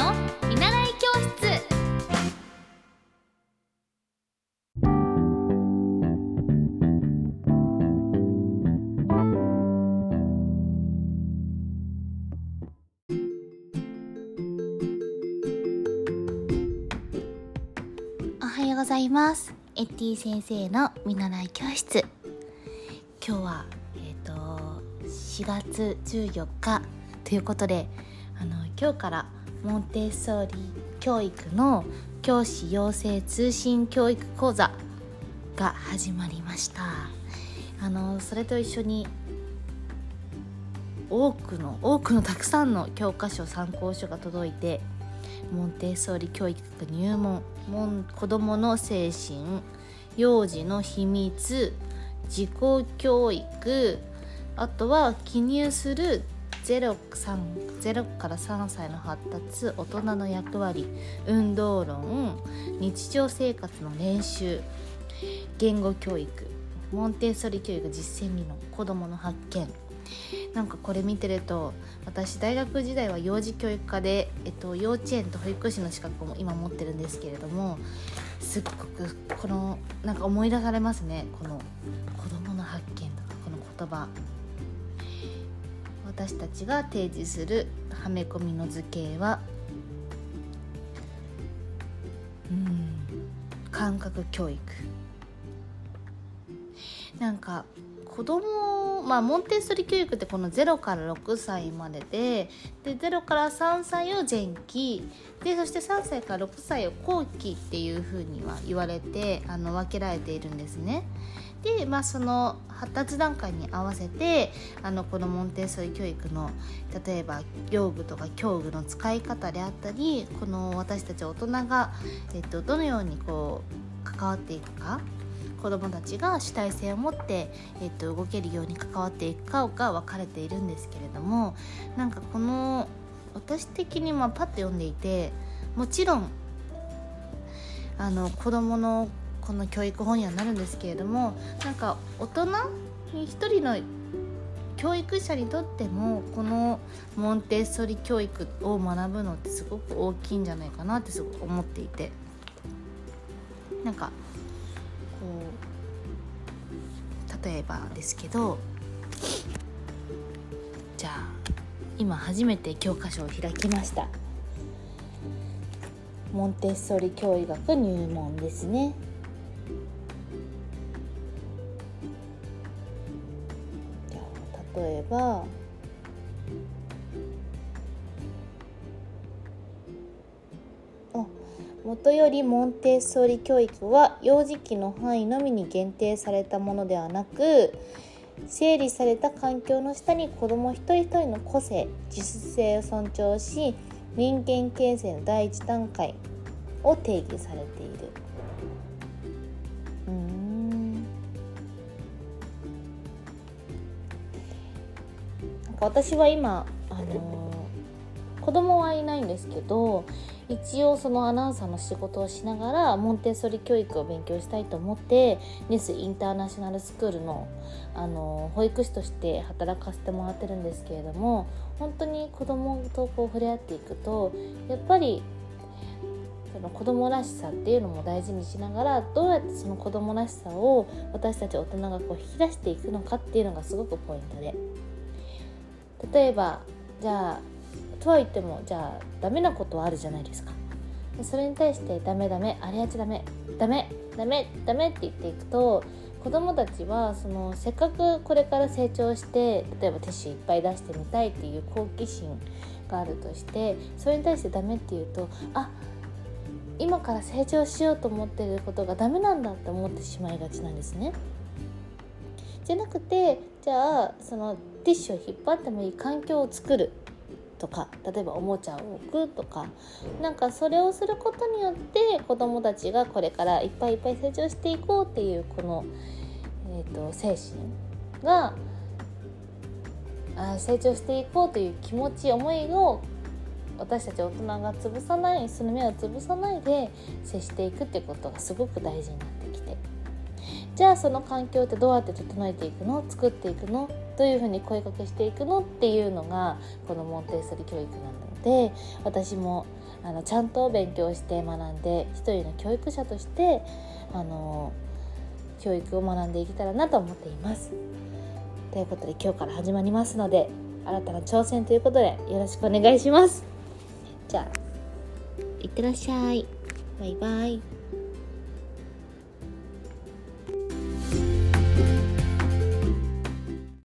の見習い教室。おはようございます。エッティ先生の見習い教室。今日はえっ、と4月14日ということであの今日からモンテッソーリ教育の教師養成通信教育講座が始まりました。あのそれと一緒に多くの多くのたくさんの教科書参考書が届いてモンテッソーリ教育入門モン子どもの精神幼児の秘密自己教育あとは記入する 0, 3 0から3歳の発達大人の役割運動論日常生活の練習言語教育モンテッソリ教育実践理論子どもの発見。なんかこれ見てると私大学時代は幼児教育科で、えっと、幼稚園と保育士の資格も今持ってるんですけれどもすっごくこのなんか思い出されますね。この子どもの発見とかこの言葉。私たちが提示するはめ込みの図形はうん感覚教育。なんか子供まあモンテッソリ教育ってこの0から6歳まででで0から3歳を前期でそして3歳から6歳を後期っていうふうには言われてあの分けられているんですね。で、まあ、その発達段階に合わせてあのこのモンテッソリ教育の例えば用具とか教具の使い方であったりこの私たち大人が、えっと、どのようにこう関わっていくか子どもたちが主体性を持って、えっと、動けるように関わっていくかが分かれているんですけれどもなんかこの私的にまあパッと読んでいてもちろんあの子どものこの教育本にはなるんですけれどもなんか大人一人の教育者にとってもこのモンテッソリ教育を学ぶのってすごく大きいんじゃないかなってすごく思っていて。なんか例えばですけどじゃあ今初めて教科書を開きました。モンテッソリ教育学入門ですね。じゃ例えばもとよりモンテッソーリ教育は幼児期の範囲のみに限定されたものではなく整理された環境の下に子ども一人一人の個性自主性を尊重し人間形成の第一段階を定義されている。うん。なんか私は今あのー、子供はいないんですけど一応そのアナウンサーの仕事をしながらモンテッソリ教育を勉強したいと思ってネスインターナショナルスクールのあの保育士として働かせてもらってるんですけれども本当に子供とこう触れ合っていくとやっぱりその子供らしさっていうのも大事にしながらどうやってその子供らしさを私たち大人がこう引き出していくのかっていうのがすごくポイントで。例えばじゃあとは言ってもじゃあダメなことはあるじゃないですかそれに対してダメダメあれやっちゃダメダメダメダメって言っていくと子どもたちはそのせっかくこれから成長して例えばティッシュいっぱい出してみたいっていう好奇心があるとしてそれに対してダメって言うとあ今から成長しようと思ってることがダメなんだって思ってしまいがちなんですね。じゃなくてじゃあそのティッシュを引っ張ってもいい環境を作るとか例えばおもちゃを置くとかなんかそれをすることによって子どもたちがこれからいっぱいいっぱい成長していこうっていうこの、えーと、精神があ成長していこうという気持ち思いを私たち大人が潰さないその目を潰さないで接していくってことがすごく大事になってきて。じゃあその環境ってどうやって整えていくの？作っていくの？どういうふうに声かけしていくのっていうのがこのモンテッソリ教育なので私もあのちゃんと勉強して学んで一人の教育者としてあの教育を学んでいけたらなと思っています。ということで今日から始まりますので新たな挑戦ということでよろしくお願いします。じゃあいってらっしゃい。バイバイ。